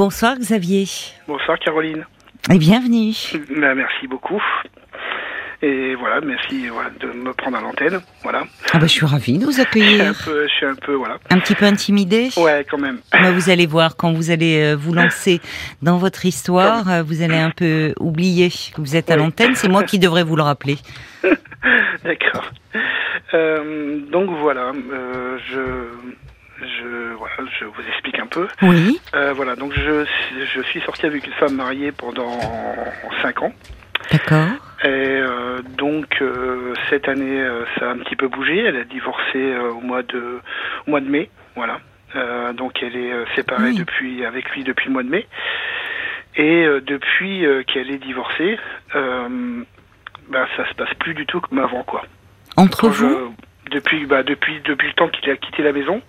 Bonsoir Xavier. Bonsoir Caroline. Et bienvenue. Ben, merci beaucoup. Et voilà, merci voilà, de me prendre à l'antenne. Voilà. Ah bah, je suis ravie de vous Je suis un accueillir. peu, je suis un peu, voilà. Un petit peu intimidée Ouais, quand même. Bah, vous allez voir, quand vous allez euh, vous lancer dans votre histoire, euh, vous allez un peu oublier que vous êtes à Oui. l'antenne. C'est moi qui devrais vous le rappeler. D'accord. Euh, donc voilà, euh, je, je, voilà, je vous explique un peu. Oui. Euh, voilà, donc je, je suis sorti avec une femme mariée pendant 5 ans. D'accord. Et euh, donc euh, cette année, euh, ça a un petit peu bougé. Elle a divorcé euh, au mois de au mois de mai, voilà. Euh, donc elle est séparée Oui. depuis avec lui depuis le mois de mai. Et euh, depuis qu'elle est divorcée, euh, bah, ça se passe plus du tout comme avant, quoi. Entre Quand vous? Je- depuis bah, depuis depuis le temps qu'il a quitté la maison,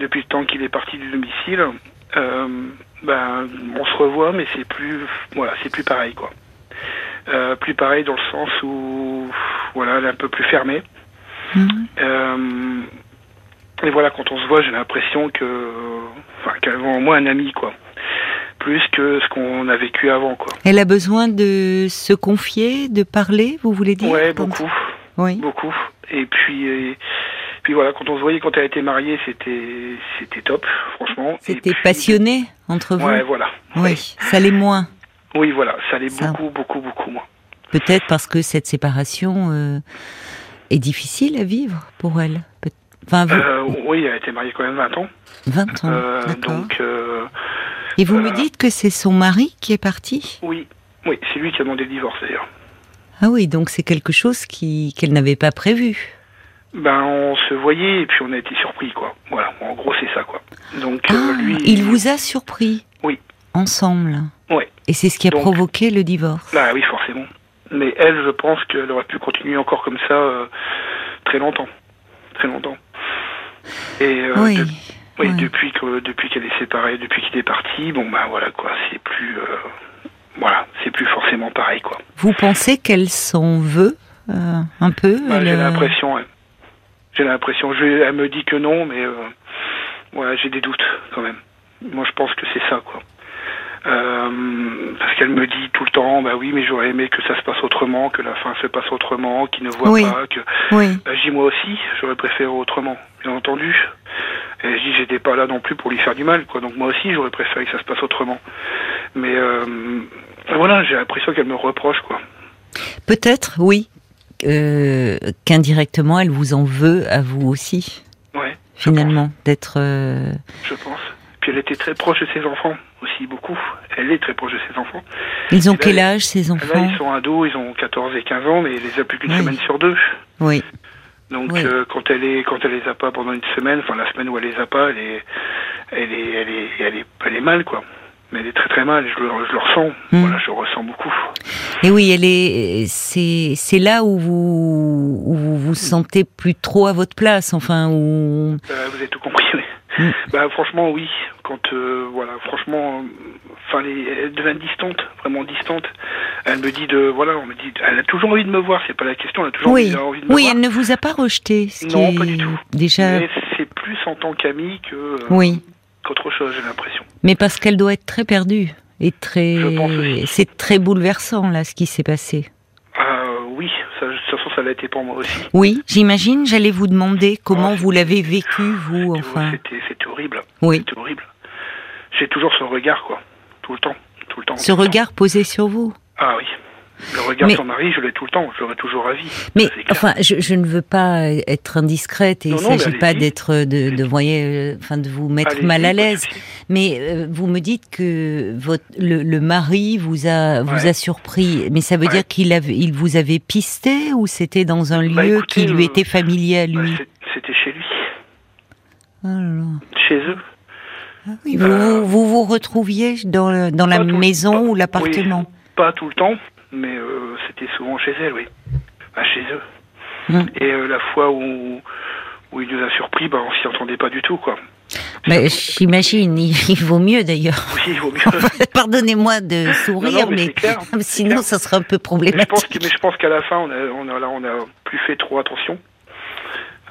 depuis le temps qu'il est parti du domicile, euh, ben on se revoit, mais c'est plus voilà, c'est plus pareil, quoi. Euh, plus pareil dans le sens où voilà, elle est un peu plus fermée. Mhm. Euh, et voilà, quand on se voit, j'ai l'impression que, enfin, qu'elle voit en moi un ami, quoi. Plus que ce qu'on a vécu avant, quoi. Elle a besoin de se confier, de parler, vous voulez dire? Ouais, beaucoup, Oui. beaucoup. Et puis, et puis voilà, quand on se voyait quand elle était mariée, c'était, c'était top, franchement. C'était passionné entre vous Ouais, voilà. Oui, ça l'est moins. Oui, voilà, ça Ça. beaucoup, beaucoup, beaucoup moins. Peut-être parce que cette séparation euh, est difficile à vivre pour elle. Peut- Enfin, vous, Euh, oui, elle a été mariée quand même 20 ans. 20 ans, Euh, d'accord. donc, Et vous me dites que c'est son mari qui est parti? Oui, oui, c'est lui qui a demandé le divorce d'ailleurs. Ah oui, donc c'est quelque chose qui qu'elle n'avait pas prévu. Ben, on se voyait et puis on a été surpris, quoi. Voilà, en gros, c'est ça, quoi. Donc, Ah, euh, lui. il vous a surpris Oui. Ensemble. Ouais. Et c'est ce qui a Donc- provoqué le divorce. Bah oui, forcément. Mais elle, je pense qu'elle aurait pu continuer encore comme ça euh, très longtemps. Très longtemps. Et euh, oui. de- oui, depuis que depuis qu'elle est séparée, depuis qu'il est parti, bon ben voilà quoi, c'est plus euh, voilà, c'est plus forcément pareil quoi. Vous pensez qu'elle s'en veut euh, un peu Bah, elle, j'ai l'impression, ouais. J'ai l'impression. Elle me dit que non, mais euh, ouais, j'ai des doutes quand même. Moi, je pense que c'est ça quoi. Euh, parce qu'elle me dit tout le temps, bah oui, mais j'aurais aimé que ça se passe autrement, que la fin se passe autrement, qu'il ne voit Oui. pas, que Oui. Bah, je dis moi aussi, j'aurais préféré autrement, bien entendu. Et je dis j'étais pas là non plus pour lui faire du mal, quoi. Donc moi aussi j'aurais préféré que ça se passe autrement. Mais euh, voilà, j'ai l'impression qu'elle me reproche, quoi. Peut-être, oui, euh, qu'indirectement elle vous en veut à vous aussi, Ouais, finalement, d'être. euh, je pense. Puis elle était très proche de ses enfants aussi, beaucoup. Elle est très proche de ses enfants. Ils ont Là, quel âge ces Là, enfants? ils sont ados, ils ont 14 et 15 ans, mais elle les a plus qu'une Oui. semaine sur deux. Oui. Donc Oui. euh, quand elle est quand elle les a pas pendant une semaine, enfin la semaine où elle les a pas, elle est elle est elle est elle est, elle est mal quoi. Mais elle est très très mal, je le, je le ressens. Hmm. Voilà, je le ressens beaucoup. Et oui, elle est. C'est c'est là où vous où vous vous sentez plus trop à votre place, enfin où. Euh, vous avez tout compris. oui. Hmm. Bah franchement oui. Quand euh, voilà, franchement, enfin elle devient distante, vraiment distante. Elle me dit de voilà, on me dit, elle a toujours envie de me voir. C'est pas la question, elle a toujours Oui. envie, envie de me Oui, voir. elle ne vous a pas rejeté. Ce qui Non, est pas du tout. Déjà. Mais c'est plus en tant qu'amie que euh, Oui. Qu'autre chose, j'ai l'impression. Mais parce qu'elle doit être très perdue et très. C'est très bouleversant là ce qui s'est passé. Ah oui, ça, de toute façon ça l'a été pour moi aussi. Oui, j'imagine. J'allais vous demander comment vous l'avez vécu vous, enfin. C'était horrible. Oui. C'était horrible. J'ai toujours ce regard, quoi. Tout le temps. Tout le temps. Ce temps. regard posé sur vous. Ah oui. Le regard Mais- de son mari, je l'ai tout le temps. Je l'aurai toujours à vie. Mais enfin, je, je ne veux pas être indiscrète et il ne s'agit pas d'être de, de voyez, euh, enfin de vous mettre mal à l'aise. Mais euh, vous me dites que votre le, le mari vous a vous Ouais. a surpris, mais ça veut Ouais. dire qu'il il vous avait pisté ou c'était dans un Bah, lieu écoutez, qui lui euh, était familier à Bah, lui? C'était chez lui. Oh là là. Chez eux. Ah oui, vous, vous vous vous retrouviez dans, dans la tout maison ou l'appartement? Pas tout le temps, mais euh, c'était souvent chez elle, oui. Bah, chez eux. Hum. Et euh, la fois où, où il nous a surpris, bah, on s'y entendait pas du tout, quoi. Mais j'imagine, il, vaut mieux d'ailleurs. Oui, il vaut mieux. Pardonnez-moi de sourire, mais clair, sinon ça serait un peu problématique. que, mais je pense qu'à la fin, on a, on a, là, on a plus fait trop attention.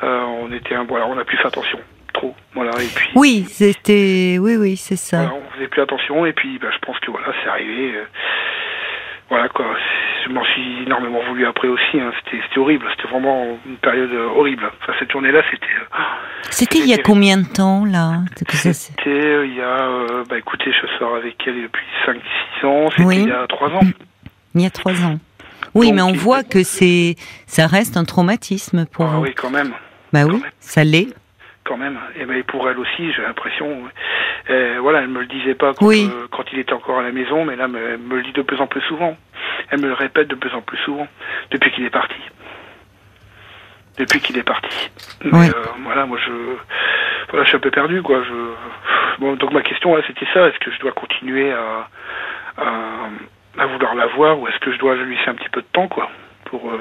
Euh, on était un, voilà, on a plus fait attention. trop. Voilà, et puis. Oui, c'était, oui, oui, c'est ça. Voilà, on faisait plus attention, et puis, bah, je pense que voilà, c'est arrivé. euh, voilà quoi. Je m'en suis énormément voulu après aussi. Hein. C'était, horrible. C'était vraiment une période euh, horrible. Enfin, cette journée-là, c'était. euh, C'était il y a combien de temps, là C'était euh, il y a. euh, bah écoutez, je sors avec elle depuis 5-6 ans. C'était Oui. il y a 3 ans. Il y a trois ans. Oui, Donc, mais on voit que c'est, ça reste un traumatisme pour Ah vous. oui, quand même. Bah quand oui, même. ça l'est. Quand même. Et ben pour elle aussi, j'ai l'impression. Euh, voilà, elle me le disait pas quand, Oui. euh, quand il était encore à la maison, mais là, me- elle me le dit de plus en plus souvent. Elle me le répète de plus en plus souvent depuis qu'il est parti. Depuis qu'il est parti. Mais, Oui. euh, voilà, moi je, voilà, je suis un peu perdu, quoi. Je, bon, donc ma question là, c'était ça. Est-ce que je dois continuer à, à, à vouloir la voir, ou est-ce que je dois lui laisser un petit peu de temps, quoi, pour.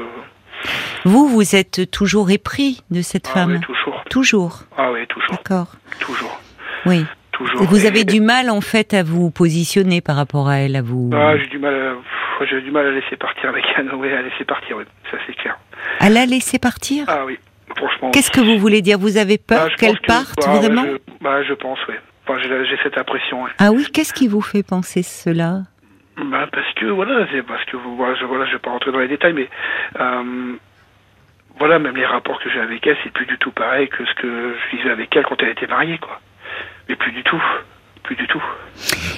Vous, vous êtes toujours épris de cette ah femme. oui, toujours. Toujours. Ah oui, toujours, D'accord. toujours, Oui. toujours. Vous Et- avez du mal, en fait, à vous positionner par rapport à elle, à vous. Ah, j'ai du mal à, j'ai du mal à laisser partir avec Anne, oui, à laisser partir, oui, ça c'est clair. À la laisser partir Ah oui, franchement. Qu'est-ce que vous voulez dire? Vous avez peur Ah, je qu'elle que- parte ah, ouais, vraiment je, bah, je pense, oui. Enfin, j'ai, cette impression. Ah oui, qu'est-ce qui vous fait penser cela? Bah, parce que, voilà, c'est parce que, voilà, je, voilà, je vais pas rentrer dans les détails, mais, euh, voilà, même les rapports que j'ai avec elle, c'est plus du tout pareil que ce que je vivais avec elle quand elle était mariée, quoi. Mais plus du tout. Plus du tout.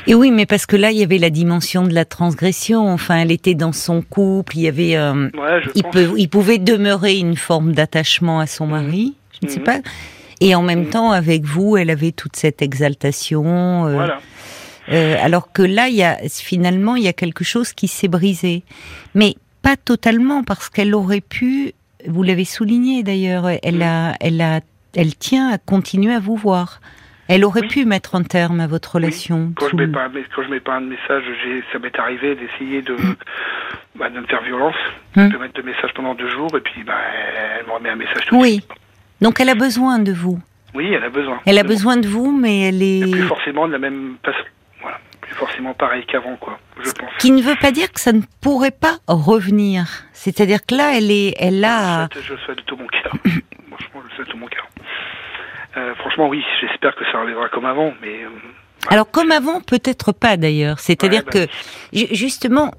Et oui, mais parce que là, il y avait la dimension de la transgression. Enfin, elle était dans son couple. Il y avait, euh, Ouais, il, peut, il pouvait demeurer une forme d'attachement à son mari. Je ne sais Mhm. pas. Et en même Mhm. temps, avec vous, elle avait toute cette exaltation. euh, Voilà. Euh, alors que là, il y a finalement, il y a quelque chose qui s'est brisé, mais pas totalement parce qu'elle aurait pu. Vous l'avez souligné d'ailleurs. Elle Mhm. a, elle a, elle tient à continuer à vous voir. Elle aurait Oui. pu mettre un terme à votre relation. Quand je mets pas, quand je mets pas un message, ça m'est arrivé d'essayer de, bah, de me faire violence, Hmm. de mettre de messages pendant deux jours, et puis bah, elle me remet un message tout Oui. suite. Donc elle a besoin de vous. Oui, elle a besoin. Elle a besoin de vous, mais elle est. Plus forcément de la même façon. Forcément pareil qu'avant, quoi. Je pense. Qui ne veut pas dire que ça ne pourrait pas revenir. C'est-à-dire que là, elle est, elle a. Je le souhaite, je souhaite de tout mon cœur. franchement, je le souhaite de tout mon cœur. Euh, franchement, oui, j'espère que ça reviendra comme avant, mais euh, Alors comme avant, peut-être pas d'ailleurs. C'est-à-dire Ouais, bah que ju- justement,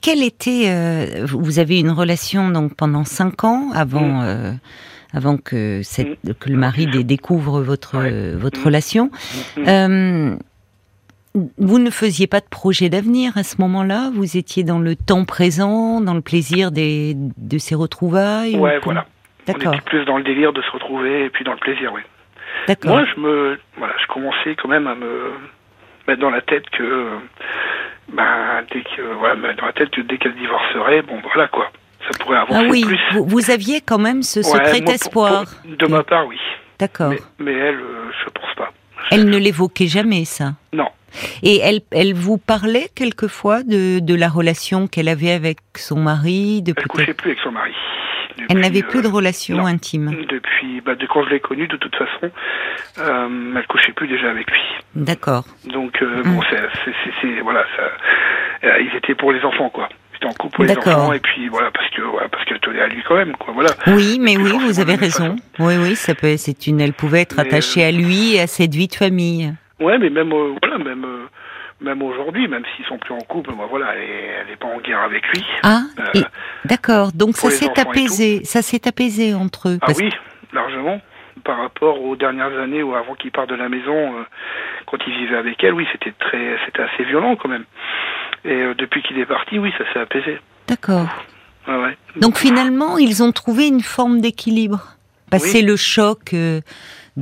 quelle était euh, vous avez une relation donc pendant cinq ans avant Mm. euh, avant que cette, que le mari dé- découvre votre Ouais. euh, votre Mm. relation. Mm. Vous ne faisiez pas de projet d'avenir à ce moment-là? Vous étiez dans le temps présent, dans le plaisir des, de ces retrouvailles. ou ouais, voilà. D'accord, On était plus dans le délire de se retrouver et puis dans le plaisir, oui. d'accord. Moi, je me, voilà, je commençais quand même à me mettre dans la tête que, ben, dès que, mettre dans la tête que dès qu'elle divorcerait, bon, voilà quoi, ça pourrait avancer Ah oui, plus. vous, vous aviez quand même ce Ouais, secret moi, espoir. pour- de ma part, oui. D'accord. Mais, mais elle, euh, je pense pas. Elle ne l'évoquait jamais, ça. Non. Et elle, elle vous parlait quelquefois de, de la relation qu'elle avait avec son mari, de Elle couchait plus avec son mari. Elle n'avait plus de euh, relation non. intime. Depuis, bah, de quand je l'ai connue, de toute façon, euh, elle couchait plus déjà avec lui. D'accord. Donc euh, Mm. bon, c'est, voilà, ça, euh, ils étaient pour les enfants quoi. Ils étaient en couple pour les enfants et puis voilà parce que voilà, parce qu'elle tenait à lui quand même quoi. Voilà. Oui, mais oui, vous avez raison. Oui, oui, ça peut. C'est une. Elle pouvait être Mais, attachée à lui et à cette vie de famille. Ouais, mais même euh, voilà, même euh, même aujourd'hui, même s'ils sont plus en couple, moi voilà, elle est, elle est pas en guerre avec lui. Ah, Euh, d'accord. Donc ça s'est apaisé. Ça s'est apaisé entre eux. Ah parce- oui, largement. Par rapport aux dernières années ou avant qu'il parte de la maison, quand il vivait avec elle, oui, c'était très, c'était assez violent quand même. Et depuis qu'il est parti, oui, ça s'est apaisé. D'accord. Ouais. Donc finalement, ils ont trouvé une forme d'équilibre. Passer le choc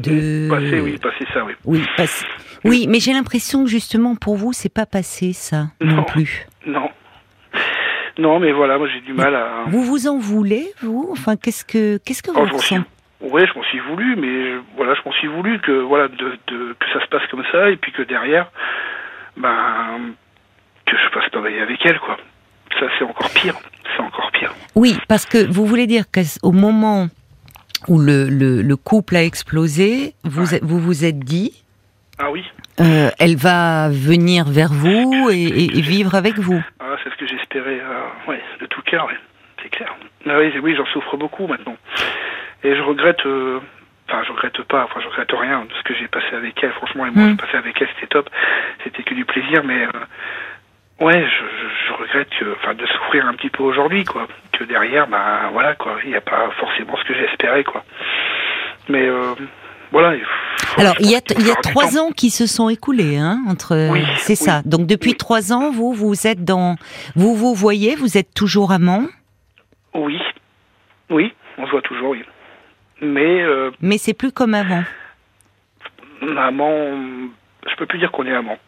de. Passé, oui, passé ça, oui. Oui, passe- oui, mais j'ai l'impression que justement pour vous, c'est pas passé ça non, Non. plus. Non. Non, mais voilà, moi j'ai du mal à. Vous vous en voulez, vous? Enfin, qu'est-ce que qu'est-ce que Oh, vous ressentez? Ouais, je m'en suis voulu, mais je- voilà, je m'en suis voulu que voilà de, de- que ça se passe comme ça et puis que derrière, ben que je fasse pas veiller avec elle, quoi. Ça c'est encore pire. C'est encore pire. Oui, parce que vous voulez dire qu'au moment où le, le, le couple a explosé, vous Ouais. vous vous êtes dit, Ah oui. euh, elle va venir vers vous et, et- et vivre avec vous. Ah, c'est ce que j'espérais. euh, ouais, de tout cœur, ouais. C'est clair. Ah oui, j'en souffre beaucoup maintenant. Et je regrette. euh, Enfin, je regrette pas, enfin, je regrette rien de ce que j'ai passé avec elle. Franchement, et moi, Mm. j'ai passé avec elle, c'était top. C'était que du plaisir, mais ouais, je, je, je regrette que, enfin, de souffrir un petit peu aujourd'hui, quoi. Que derrière, bah, voilà, quoi, il n'y a pas forcément ce que j'espérais, quoi. Mais euh, voilà. il faut- Alors, il y a, il y trois temps. ans qui se sont écoulés, hein, entre. Oui, c'est oui. ça. Donc depuis Oui. trois ans, vous vous êtes dans, vous vous voyez, vous êtes toujours amant, Oui, oui, on se voit toujours, oui. Mais euh, mais c'est plus comme avant. amant, je peux plus dire qu'on est amant.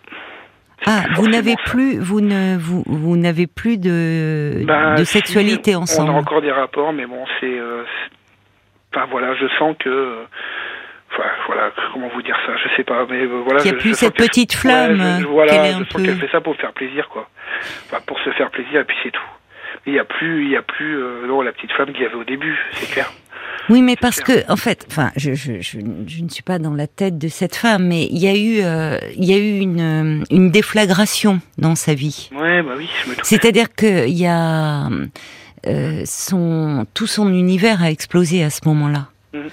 Ah, vous n'avez plus, vous ne, vous, vous n'avez plus de, Bah, de si, sexualité On ensemble. a encore des rapports, mais bon, c'est. euh, c'est- Enfin voilà, je sens que. Enfin, voilà, comment vous dire ça, je sais pas, mais euh, voilà. Qu'il y a je- plus je cette petite Ouais, flamme, je- voilà, je sens peu- qu'elle fait ça pour faire plaisir, quoi. Enfin, pour se faire plaisir, et puis c'est tout. Il y a plus, il y a plus, euh, non, la petite flamme qu'il y avait au début, c'est clair. Oui, mais parce clair. que, en fait, enfin, je, je, je, je ne suis pas dans la tête de cette femme, mais il y a eu, euh, il y a eu une, une déflagration dans sa vie. Ouais, bah oui, je me. C'est-à-dire qu'il y a euh, son tout son univers a explosé à ce moment-là. Mhm, mhm.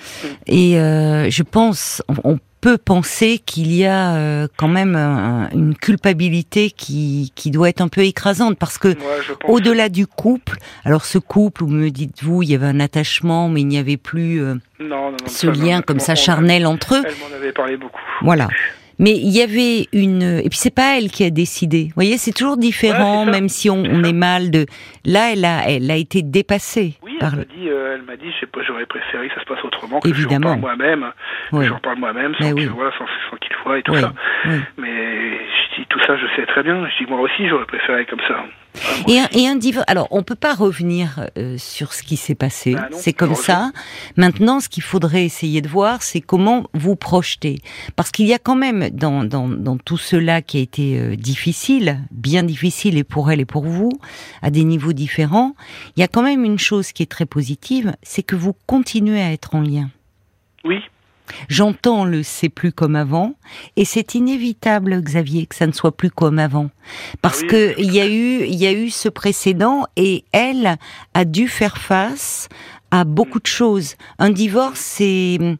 Et euh, je pense, on, on peut penser qu'il y a euh, quand même un- une culpabilité qui, qui doit être un peu écrasante parce que au-delà du couple, alors ce couple, où me dites-vous, il y avait un attachement, mais il n'y avait plus euh, Non, non, non, ce lien comme ça charnel entre eux. Elle m'en avait parlé beaucoup. Voilà. Mais il y avait une et puis c'est pas elle qui a décidé. Vous voyez, c'est toujours différent, Ouais, même si on, est mal de. Là, elle a, elle a été dépassée Oui, par. elle m'a dit, euh, elle m'a dit, je sais pas, j'aurais préféré que ça se passe autrement, que Évidemment. j'en parle moi-même, que Oui. j'en parle moi-même, sans oui. voilà, sans, qu'il et tout Oui, ça. Mais je dis tout ça, je sais très bien. Je dis moi aussi, j'aurais préféré comme ça. Enfin, Et un, aussi. et un divorce. Alors, on peut pas revenir euh, sur ce qui s'est passé. Bah non, c'est comme ça. Maintenant, ce qu'il faudrait essayer de voir, c'est comment vous projeter. Parce qu'il y a quand même dans, dans, dans tout cela qui a été euh, difficile, bien difficile et pour elle et pour vous, à des niveaux différents, il y a quand même une chose qui est très positive, c'est que vous continuez à être en lien. Oui, J'entends le c'est plus comme avant, et c'est inévitable, Xavier, que ça ne soit plus comme avant, parce Ah oui, que il y a eu, il y a eu ce précédent, et elle a dû faire face à beaucoup de choses. Un divorce, c'est euh,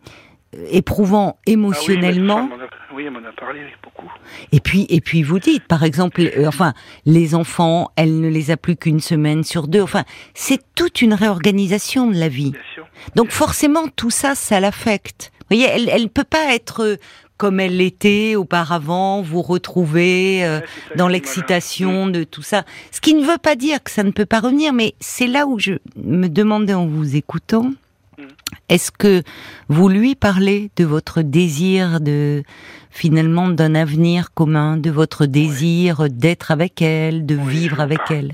éprouvant Ah oui, émotionnellement. bah, elle m'en a- oui, elle m'en a parlé beaucoup. Et puis, et puis vous dites, par exemple, euh, enfin, les enfants, elle ne les a plus qu'une semaine sur deux. Enfin, c'est toute une réorganisation de la vie. Bien sûr. Donc forcément, tout ça, ça l'affecte. Vous voyez, elle, elle peut pas être euh, comme elle l'était auparavant, vous retrouver euh, Ouais, dans l'excitation de tout ça. Ce qui ne veut pas dire que ça ne peut pas revenir, mais c'est là où je me demandais en vous écoutant, Mm. est-ce que vous lui parlez de votre désir de finalement d'un avenir commun, de votre désir d'être avec elle, de Oui, vivre avec elle?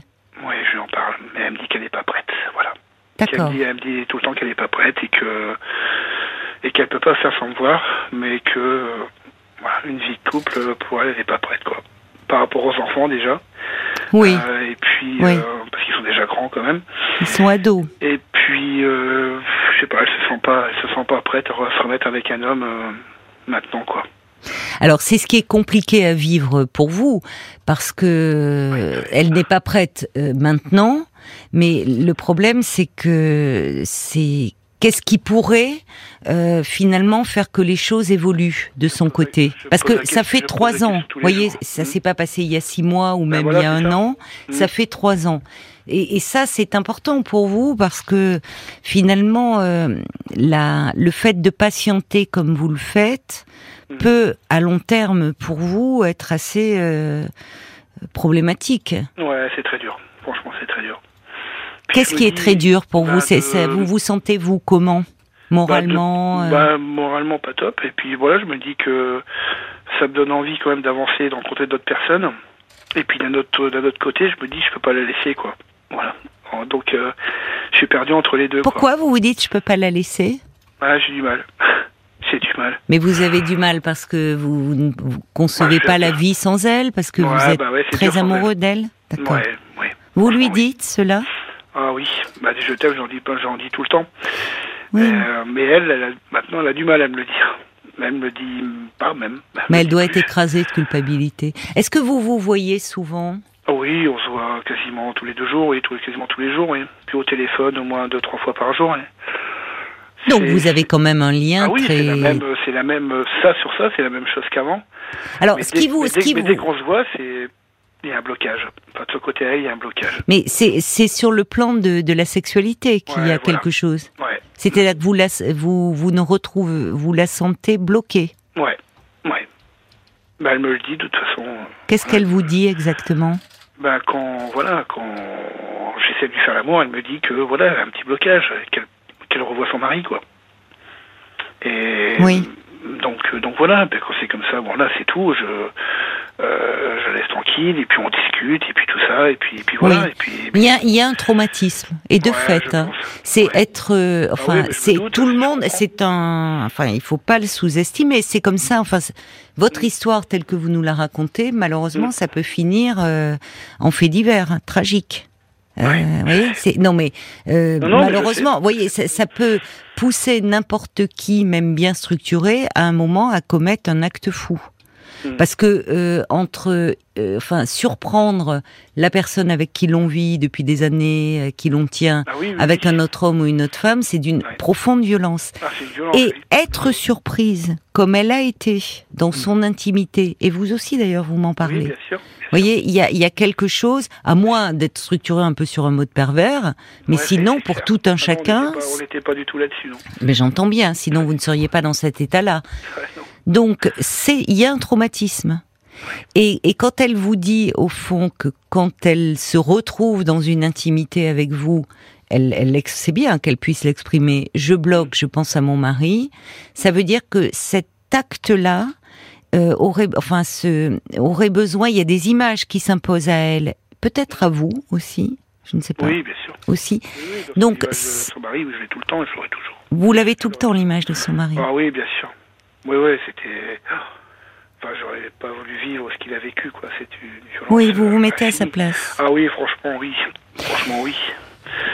Oui, je lui en parle, mais elle me dit qu'elle n'est pas prête. Voilà. D'accord. elle me dit tout le temps qu'elle n'est pas prête et que et qu'elle peut pas faire sans me voir, mais que euh, voilà, une vie de couple pour elle, elle n'est pas prête quoi. Par rapport aux enfants déjà. Oui, Euh, et puis Oui. euh, parce qu'ils sont déjà grands quand même. ils sont ados. Et puis euh, je sais pas, elle se sent pas, elle se sent pas prête à se remettre avec un homme maintenant quoi. Alors c'est ce qui est compliqué à vivre pour vous parce que elle n'est pas prête maintenant, mais le problème c'est que c'est qu'est-ce qui pourrait euh, finalement faire que les choses évoluent de son côté Parce que ça fait trois ans, vous voyez, ça Mhm. s'est pas passé il y a six mois ou même voilà, il y a un ça. an, ça Mhm. fait trois ans. Et, et ça, c'est important pour vous parce que finalement, euh, la, le fait de patienter comme vous le faites Mhm. peut, à long terme, pour vous, être assez euh, problématique. Ouais, c'est très dur. Franchement, c'est très dur. Qu'est-ce qui est très dur pour bah, vous C'est de- c'est- Vous vous sentez vous comment moralement bah, de- euh, bah, moralement pas top. Et puis voilà, je me dis que ça me donne envie quand même d'avancer, de rencontrer d'autres personnes. Et puis d'un autre, d'un autre côté, je me dis je peux pas la laisser quoi. Voilà. Donc euh, je suis perdu entre les deux. quoi. Pourquoi vous vous dites je peux pas la laisser? Ah, j'ai du mal. j'ai du mal. Mais vous avez du mal parce que vous ne concevez Ouais, je pas la vie sans elle, parce que vous êtes bah ouais, c'est très amoureux d'elle? D'accord. Ouais, ouais. Vous lui dites cela? Ah oui, bah je t'aime, j'en dis pas, j'en dis tout le temps. Oui. Euh, mais elle, elle a- maintenant, elle a du mal à me le dire. Elle me le dit pas même. Mais elle doit être écrasée de culpabilité. Est-ce que vous vous voyez souvent? Ah Oui, on se voit quasiment tous les deux jours, oui, tous, quasiment tous les jours, oui. Puis au téléphone, au moins deux, trois fois par jour. oui. Donc vous avez quand même un lien ah oui, très. c'est la même, c'est la même, ça sur ça, c'est la même chose qu'avant. Alors, Mais ce dès, qui vous, mais ce dès- qui mais vous- dès qu'on se voit, c'est il y a un blocage. Enfin, de ce côté-là, il y a un blocage. mais c'est c'est sur le plan de, de la sexualité qu'il y a voilà. quelque chose. Ouais, C'est-à-dire que vous la, vous vous ne retrouvez, vous la sentez bloquée. ouais, ouais. Bah, elle me le dit de toute façon. Qu'est-ce qu'elle vous dit exactement? Ben quand voilà, quand j'essaie de lui faire l'amour, elle me dit que voilà, elle a un petit blocage, qu'elle qu'elle revoit son mari quoi. Et Oui. donc donc voilà, ben, quand c'est comme ça, bon là c'est tout, je euh, je laisse tranquille et puis on discute et puis tout ça et puis et puis voilà Oui. et puis Il y a, il y a un traumatisme et de Ouais, fait, hein, c'est Ouais. être, euh, enfin, oui, je me c'est tout le monde, c'est un, enfin, il faut pas le sous-estimer. C'est comme ça. Enfin, votre Mm. histoire telle que vous nous la racontez, malheureusement, Mm. ça peut finir euh, en fait divers, hein, tragique. Euh, vous voyez, c'est non mais euh, Non, non, malheureusement, vous voyez, ça, ça peut pousser n'importe qui, même bien structuré, à un moment à commettre un acte fou. Mm. Parce que euh, entre, euh, enfin, surprendre la personne avec qui l'on vit depuis des années, euh, qui l'on tient, Ah oui, oui, avec oui. un autre homme ou une autre femme, c'est d'une Ouais. profonde violence. Ah, violent. Et être surprise, comme elle a été dans son intimité, et vous aussi d'ailleurs, vous m'en parlez. bien sûr. Vous voyez, il y a, il y a quelque chose, à moins d'être structuré un peu sur un mode pervers, mais Ouais, sinon, pour clair. tout un Ah chacun, on n'était pas- On n'était pas du tout là-dessus, non. mais j'entends bien, sinon vous ne seriez pas dans cet état-là. Donc, c'est, il y a un traumatisme. Et, et quand elle vous dit, au fond, que quand elle se retrouve dans une intimité avec vous, elle, c'est bien qu'elle puisse l'exprimer. Je bloque, je pense à mon mari. Ça veut dire que cet acte-là euh, aurait, enfin, ce, aurait besoin. Il y a des images qui s'imposent à elle, peut-être à vous aussi. Je ne sais pas. Oui, bien sûr. Aussi. Oui, Donc, son mari, je l'ai tout le temps et je l'aurai toujours. Vous l'avez tout le temps l'image de son mari. Ah oui, bien sûr. Oui, oui, c'était. Enfin, j'aurais pas voulu vivre ce qu'il a vécu, quoi. C'est une violence. Oui, vous vous euh, mettez à sa place. Ah oui, franchement, oui. Franchement, oui.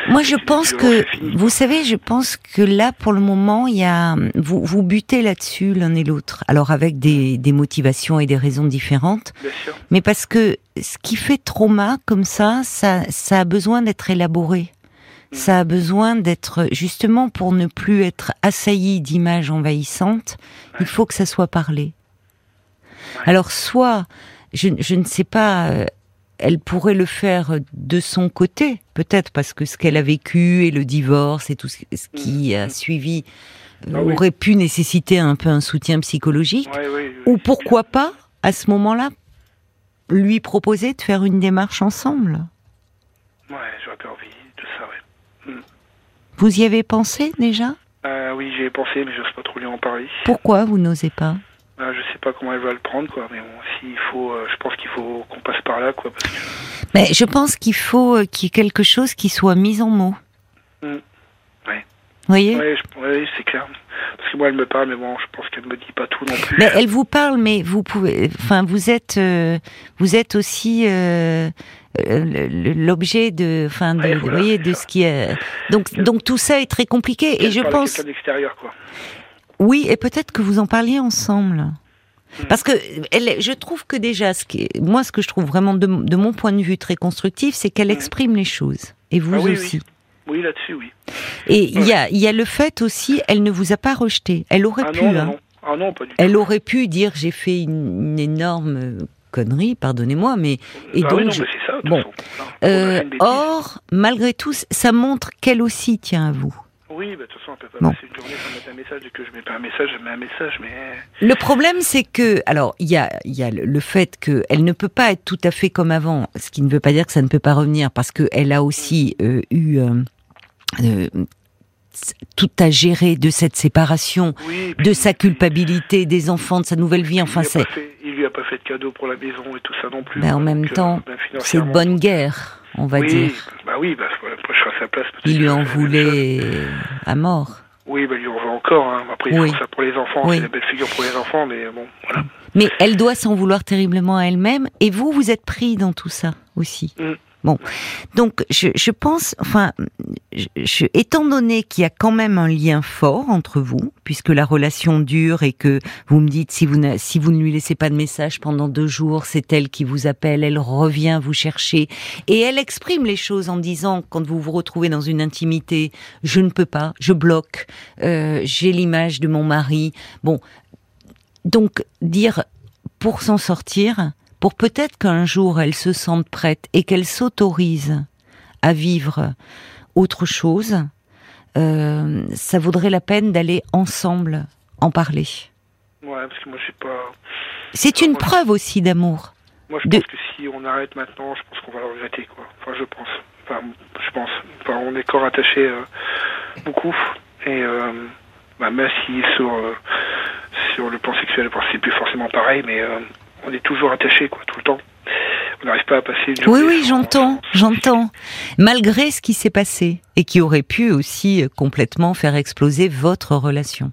Moi, je pense que, vous savez, je pense que là, pour le moment, il y a, vous, vous butez là-dessus l'un et l'autre. Alors avec des, des motivations et des raisons différentes, Bien sûr. mais parce que ce qui fait trauma comme ça, ça, ça a besoin d'être élaboré. Ça a besoin d'être justement pour ne plus être assailli d'images envahissantes. Il faut que ça soit parlé. Alors soit, je, je ne sais pas, euh, elle pourrait le faire de son côté, peut-être parce que ce qu'elle a vécu et le divorce et tout ce, ce qui a suivi euh, Ah oui. aurait pu nécessiter un peu un soutien psychologique. Ouais, oui, oui, Ou pourquoi pas, à ce moment-là, lui proposer de faire une démarche ensemble. Ouais, j'aurais envie Vous y avez pensé déjà Ah oui, j'y ai pensé, mais j'ose pas trop lui en parler. Pourquoi vous n'osez pas Ah, je sais pas comment elle va le prendre, quoi. Mais bon, s'il faut, euh, je pense qu'il faut qu'on passe par là, quoi. Parce que, Mais je pense qu'il faut euh, qu'il y ait quelque chose qui soit mis en mots. Mm. Ouais. Vous voyez je- ouais, c'est clair. Parce que moi, elle me parle, mais bon, je pense qu'elle me dit pas tout non plus. Mais elle vous parle, mais vous pouvez, enfin, vous êtes, euh, vous êtes aussi euh, euh, l'objet de, enfin, de, Ouais, vous voyez, de ça. ce qui est. Donc, donc tout ça est très compliqué. Et je pense, quelqu'un d'extérieur, quoi. oui, et peut-être que vous en parliez ensemble. Mm. Parce que elle, je trouve que déjà, ce qui moi, ce que je trouve vraiment de, de mon point de vue très constructif, c'est qu'elle Mm. exprime les choses. Et vous Ah oui. aussi. Oui, là-dessus, oui. Et il y a, y a le fait aussi, elle ne vous a pas rejeté. Elle aurait Ah pu. non, hein. non. Ah non, pas du tout. Elle aurait pu dire j'ai fait une, une énorme euh, connerie, pardonnez-moi, mais et Ah donc oui, non, je- mais c'est ça, bon. on euh, or malgré tout, ça montre qu'elle aussi tient à vous. Oui, bah, de toute façon, elle peut pas Bon. passer une journée sans mettre un message. Dès que je mets pas un message, je mets un message, mais... Le problème, c'est que alors il y a, y a le, fait qu'elle ne peut pas être tout à fait comme avant, ce qui ne veut pas dire que ça ne peut pas revenir, parce qu'elle a aussi euh, eu euh, euh, tout à gérer de cette séparation, Oui, de sa culpabilité, des enfants, de sa nouvelle vie. Enfin, c'est il lui a pas fait de cadeau pour la maison et tout ça non plus. Ben, en même Donc, euh, temps, ben, c'est de bonne guerre, on va oui, dire. Bah oui, bah, voilà, après, je serai à sa place. peut-être Il lui en voulait à mort. Oui, bah, il lui en veut encore. Hein. Après, Oui. ça pour les enfants. Oui. C'est la belle figure pour les enfants, mais bon, voilà. Mais elle doit s'en vouloir terriblement à elle-même. Et vous, vous êtes pris dans tout ça aussi. Mm. Bon, donc je, je pense, enfin, je, je- étant donné qu'il y a quand même un lien fort entre vous, puisque la relation dure et que vous me dites si vous n'a- si vous ne lui laissez pas de message pendant deux jours, c'est elle qui vous appelle, elle revient vous chercher et elle exprime les choses en disant quand vous vous retrouvez dans une intimité, je ne peux pas, je bloque, euh, j'ai l'image de mon mari. Bon, donc dire pour s'en sortir, pour peut-être qu'un jour elle se sente prête et qu'elle s'autorise à vivre autre chose, euh, ça vaudrait la peine d'aller ensemble en parler. Ouais, parce que moi, j'ai pas. C'est une preuve aussi d'amour. Moi, je De- pense que si on arrête maintenant, je pense qu'on va le regretter, quoi. Enfin, je pense. Enfin, je pense. Enfin, on est corps attaché euh, beaucoup. Et euh, bah, même si sur, euh, sur le plan sexuel, c'est plus forcément pareil, mais on est toujours attaché, quoi, tout le temps. On n'arrive pas à passer une Oui, oui, j'entends, j'entends. Malgré ce qui s'est passé et qui aurait pu aussi euh, complètement faire exploser votre relation.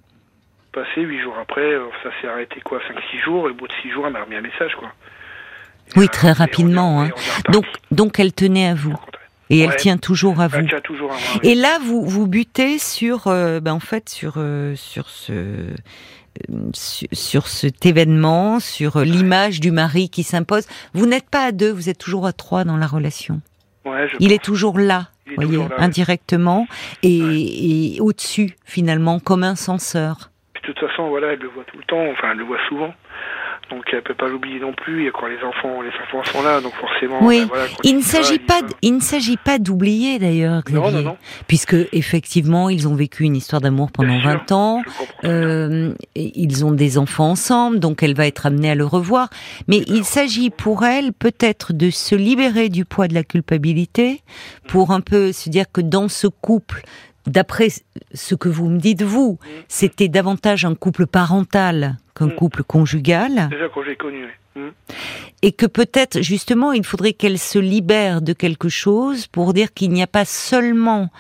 Passé, huit jours après, euh, ça s'est arrêté, quoi, 5-6 jours, et au bout de 6 jours, elle m'a remis un message, quoi. Et, Oui, euh, très on est- rapidement. hein. Donc, donc elle tenait à vous et elle Ouais. tient toujours à vous. Elle tient toujours à moi, oui. Et là, vous vous butez sur, euh, ben, en fait, sur euh, sur ce euh, sur, sur cet événement, sur euh, l'image du mari qui s'impose. Vous n'êtes pas à deux, vous êtes toujours à trois dans la relation. Ouais, je Il est toujours là, Il est voyez, toujours là, ouais. indirectement et, et au-dessus finalement, comme un censeur. Puis, de toute façon, voilà, elle le voit tout le temps, enfin, elle le voit souvent. Donc, elle peut pas l'oublier non plus. Et quand les enfants, les enfants sont là, donc forcément. Oui, ben, voilà, Il ne s'agit pas, d- il ne s'agit pas d'oublier d'ailleurs, Non, Xavier, non, non. puisque effectivement, ils ont vécu une histoire d'amour pendant Bien sûr, 20 ans. Euh, ils ont des enfants ensemble, donc elle va être amenée à le revoir. Mais il s'agit pour elle peut-être de se libérer du poids de la culpabilité, pour un peu se dire que dans ce couple, d'après ce que vous me dites vous, c'était davantage un couple parental qu'un Mm. couple conjugal, Déjà, quand j'ai connu. oui. Hmm. et que peut-être justement il faudrait qu'elle se libère de quelque chose pour dire qu'il n'y a pas seulement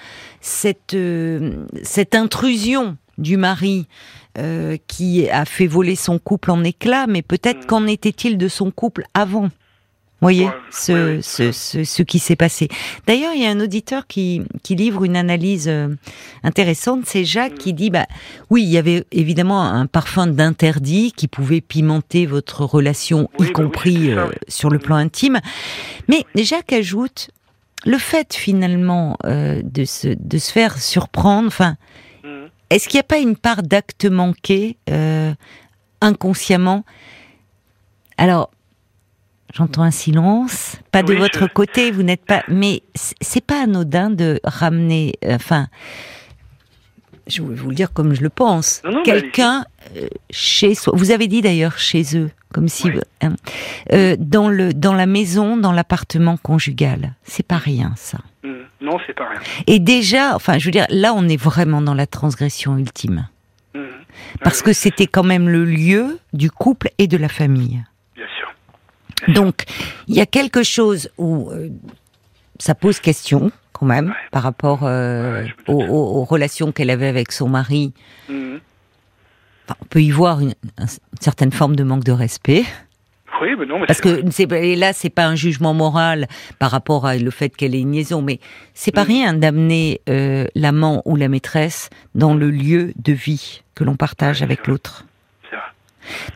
cette euh, cette intrusion du mari euh, qui a fait voler son couple en éclats, mais peut-être Mm. qu'en était-il de son couple avant? Voyez Ouais, ce, ce, ce, ce qui s'est passé. D'ailleurs, il y a un auditeur qui, qui livre une analyse euh, intéressante. C'est Jacques Mm. qui dit, bah oui, il y avait évidemment un parfum d'interdit qui pouvait pimenter votre relation, Oui, y bah compris ça, euh, sur le plan intime. Mais Jacques ajoute le fait finalement euh, de se de se faire surprendre. Enfin, Hmm. est-ce qu'il n'y a pas une part d'acte manqué euh, inconsciemment? Alors, j'entends un silence, pas de Oui, votre je- côté, vous n'êtes pas. Mais c'est pas anodin de ramener. euh, Enfin, je vais vous le dire comme je le pense. Bah, Quelqu'un euh, chez soi. Vous avez dit d'ailleurs chez eux, comme si Oui. hein, euh, dans le dans la maison, dans l'appartement conjugal. C'est pas rien ça. Hmm. Non, c'est pas rien. Et déjà, enfin, je veux dire, là, on est vraiment dans la transgression ultime. Hmm. Parce que c'était quand même le lieu du couple et de la famille. Donc, il y a quelque chose où euh, ça pose question, quand même, Ouais. par rapport euh, Ouais, aux, aux- relations qu'elle avait avec son mari. Enfin, on peut y voir une, un- une certaine forme de manque de respect. Oui, mais non, mais Parce que et là, c'est pas un jugement moral par rapport à le fait qu'elle ait une liaison, mais c'est pas Mm. rien d'amener euh, l'amant ou la maîtresse dans le lieu de vie que l'on partage Ouais, avec l'autre.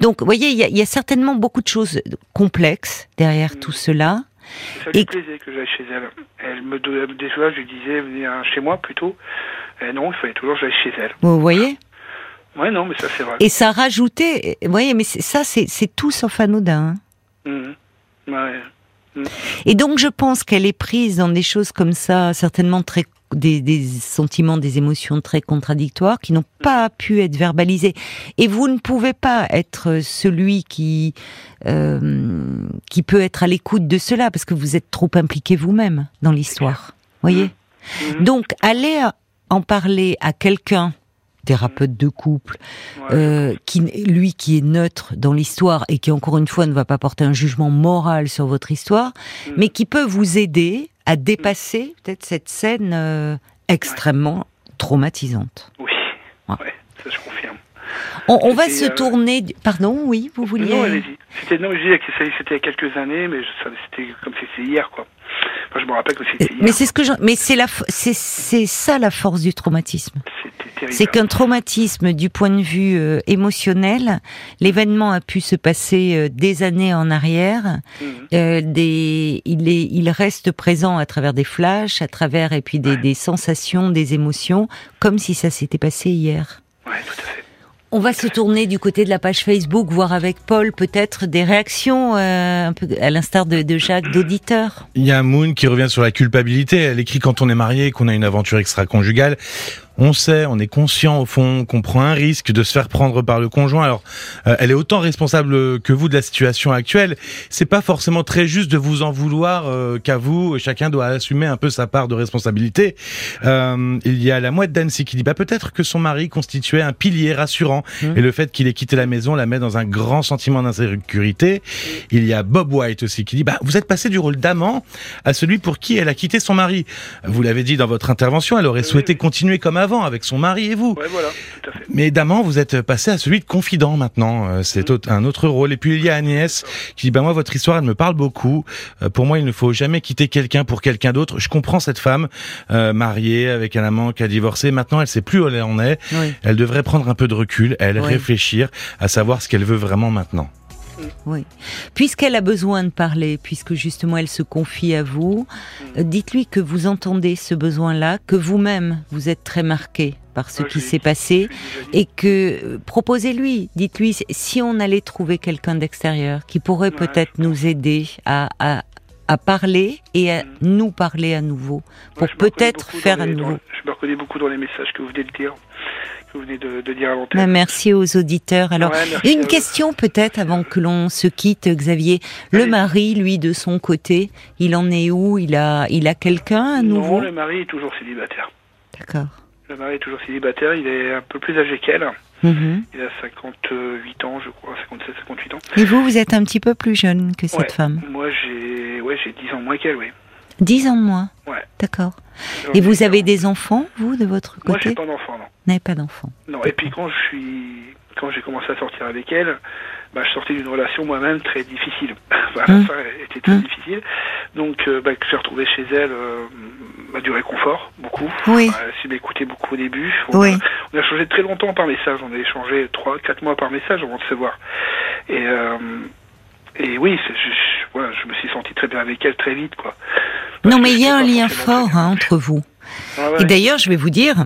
Donc, vous voyez, il y, a- il y a certainement beaucoup de choses complexes derrière Mm. tout cela. Ça lui Et- plaisait que j'aille chez elle. Elle me donnait des fois, je lui disais, venez hein, chez moi plutôt. Et non, il fallait toujours que j'aille chez elle. Vous voyez Ouais, non, mais ça c'est vrai. Et ça rajoutait, vous voyez, mais ça, c'est tout sauf anodin. hein. Mhm. Ouais. Et donc, je pense qu'elle est prise dans des choses comme ça, certainement très des, des sentiments, des émotions très contradictoires qui n'ont pas pu être verbalisés. Et vous ne pouvez pas être celui qui euh, qui peut être à l'écoute de cela parce que vous êtes trop impliqué vous-même dans l'histoire. Voyez. Mhm. Donc, aller en parler à quelqu'un, thérapeute de couple, Ouais. euh, qui, lui qui est neutre dans l'histoire et qui encore une fois ne va pas porter un jugement moral sur votre histoire, Mm. mais qui peut vous aider à dépasser peut-être cette scène euh, extrêmement traumatisante. Oui. Ouais. Ouais, ça je confirme. On, on va se euh, tourner. Pardon, oui, vous vouliez. Non, allez-y. C'était, non, je disais que c'était il y a quelques années, mais c'était comme si c'était hier, quoi. Enfin, je me rappelle que c'était hier. Mais c'est ce que je, mais c'est la, f- c'est c'est ça la force du traumatisme. C'est qu'un traumatisme du point de vue euh, émotionnel, l'événement a pu se passer euh, des années en arrière. Mhm. Euh, des, il est, il reste présent à travers des flashs, à travers et puis des, des sensations, des émotions, comme si ça s'était passé hier. Ouais, tout à fait. On va se tourner du côté de la page Facebook, voir avec Paul peut-être des réactions, euh, un peu à l'instar de, Jacques, d'auditeurs. Il y a Moon qui revient sur la culpabilité. Elle écrit quand on est marié, qu'on a une aventure extra-conjugale. On sait, on est conscient au fond qu'on prend un risque de se faire prendre par le conjoint. Alors, euh, elle est autant responsable que vous de la situation actuelle. C'est pas forcément très juste de vous en vouloir euh, qu'à vous. Chacun doit assumer un peu sa part de responsabilité. Euh, il y a la mouette d'Annecy qui dit bah peut-être que son mari constituait un pilier rassurant Mmh. et le fait qu'il ait quitté la maison la met dans un grand sentiment d'insécurité. Il y a Bob White aussi qui dit bah vous êtes passé du rôle d'amant à celui pour qui elle a quitté son mari. Vous l'avez dit dans votre intervention, elle aurait souhaité continuer comme avant avec son mari et vous. Ouais, voilà, tout à fait. Mais d'amant, vous êtes passé à celui de confident maintenant. Euh, C'est autre- un autre rôle. Et puis il y a Agnès qui dit bah moi votre histoire elle me parle beaucoup. Euh, pour moi il ne faut jamais quitter quelqu'un pour quelqu'un d'autre. Je comprends cette femme euh, mariée avec un amant qui a divorcé. Maintenant elle sait plus où elle en est. Oui. Elle devrait prendre un peu de recul, elle Oui. réfléchir à savoir ce qu'elle veut vraiment maintenant. Oui. Puisqu'elle a besoin de parler, puisque justement elle se confie à vous, euh, dites-lui que vous entendez ce besoin-là, que vous-même vous êtes très marqué par ce Ouais, qui s'est passé, et que euh, proposez-lui, dites-lui si on allait trouver quelqu'un d'extérieur qui pourrait Ouais, peut-être nous aider à, à, à parler et à Mm. nous parler à nouveau, pour Ouais, peut-être faire à nouveau. dans- je me reconnais beaucoup dans les messages que vous venez de dire, que vous venez de, de dire à l'antenne. merci aux auditeurs. Alors, Ouais, Une question peut-être avant que l'on se quitte, Xavier. Le Allez. mari, lui, de son côté, il en est où? Il a, il a quelqu'un à nouveau? Non, le mari est toujours célibataire. D'accord. Le mari est toujours célibataire, il est un peu plus âgé qu'elle. Mhm. Il a 58 ans, je crois, 57, 58 ans. Et vous, vous êtes un petit peu plus jeune que cette Ouais. femme? Moi, j'ai ouais, j'ai 10 ans moins qu'elle, oui. Dix ans de moins. Ouais. D'accord. Et vous avez des enfants, vous, de votre Moi, côté j'ai pas d'enfant, non. Vous n'avez pas d'enfants. Non. Et puis quand je suis, quand j'ai commencé à sortir avec elle, bah, je sortais d'une relation moi-même très difficile. Enfin, la fin était très Hum. difficile. Donc, euh, bah, que j'ai retrouvé chez elle euh, bah, du réconfort, beaucoup. Oui. Bah, elle s'est écoutée beaucoup au début. On, Oui. a, on a changé très longtemps par message. On a échangé trois, quatre mois par message avant de se voir. Et euh, et oui, je- voilà, je me suis senti très bien avec elle très vite, quoi. Non, mais il y a un lien fort hein, entre vous. Ah ouais. Et d'ailleurs, je vais vous dire,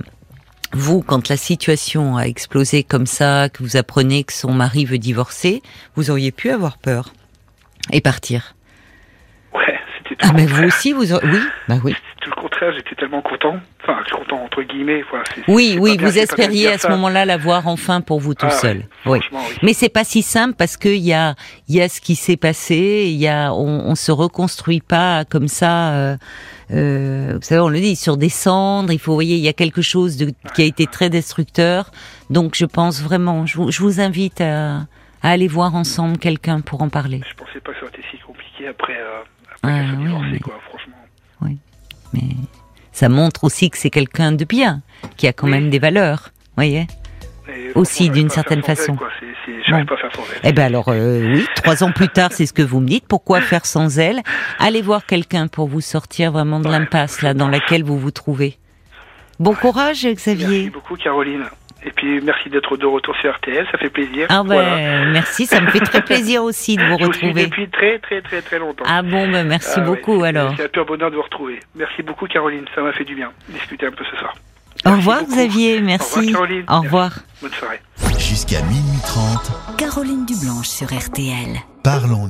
vous, quand la situation a explosé comme ça, que vous apprenez que son mari veut divorcer, vous auriez pu avoir peur et partir. C'était Ah, mais vous aussi, vous. Oui, bah oui. Tout le contraire, j'étais tellement content. Enfin, content entre guillemets. Voilà, c'est- Oui, c'est oui, bien- vous espériez à ce moment-là la voir enfin pour vous tout Ah, seul. Oui. oui. Mais c'est pas si simple parce que il y a, il y a ce qui s'est passé, il y a, on, on se reconstruit pas comme ça. Euh, euh, vous savez, on le dit sur des cendres. Il faut, vous voyez, il y a quelque chose de, qui a été très destructeur. Donc, je pense vraiment, je vous, je vous invite à, à aller voir ensemble quelqu'un pour en parler. Je pensais pas que ça aurait été si compliqué après, euh, Ah, oui, divorcée, mais- quoi, franchement. Mais ça montre aussi que c'est quelqu'un de bien, qui a quand Oui. même des valeurs. Voyez. Aussi, d'une certaine façon. Eh ben alors euh, oui, trois ans plus tard, c'est ce que vous me dites. Pourquoi faire sans elle? Allez voir quelqu'un pour vous sortir vraiment de Ouais, l'impasse là dans laquelle vous vous trouvez. Bon courage, Merci Xavier. beaucoup, Caroline. Et puis, merci d'être de retour sur RTL, ça fait plaisir. Ah ben Voilà. merci, ça me fait très plaisir aussi de vous Je vous suis retrouver. depuis très, très, très, très longtemps. Ah bon, ben merci Ah beaucoup alors. C'est un pur bonheur de vous retrouver. Merci beaucoup, Caroline. Ça m'a fait du bien. Discuter un peu ce soir. Au Merci revoir beaucoup. Xavier, Au revoir, merci. Caroline. Au Merci. revoir. Bonne soirée. Jusqu'à minuit 30, Caroline Dublanche sur RTL. parlons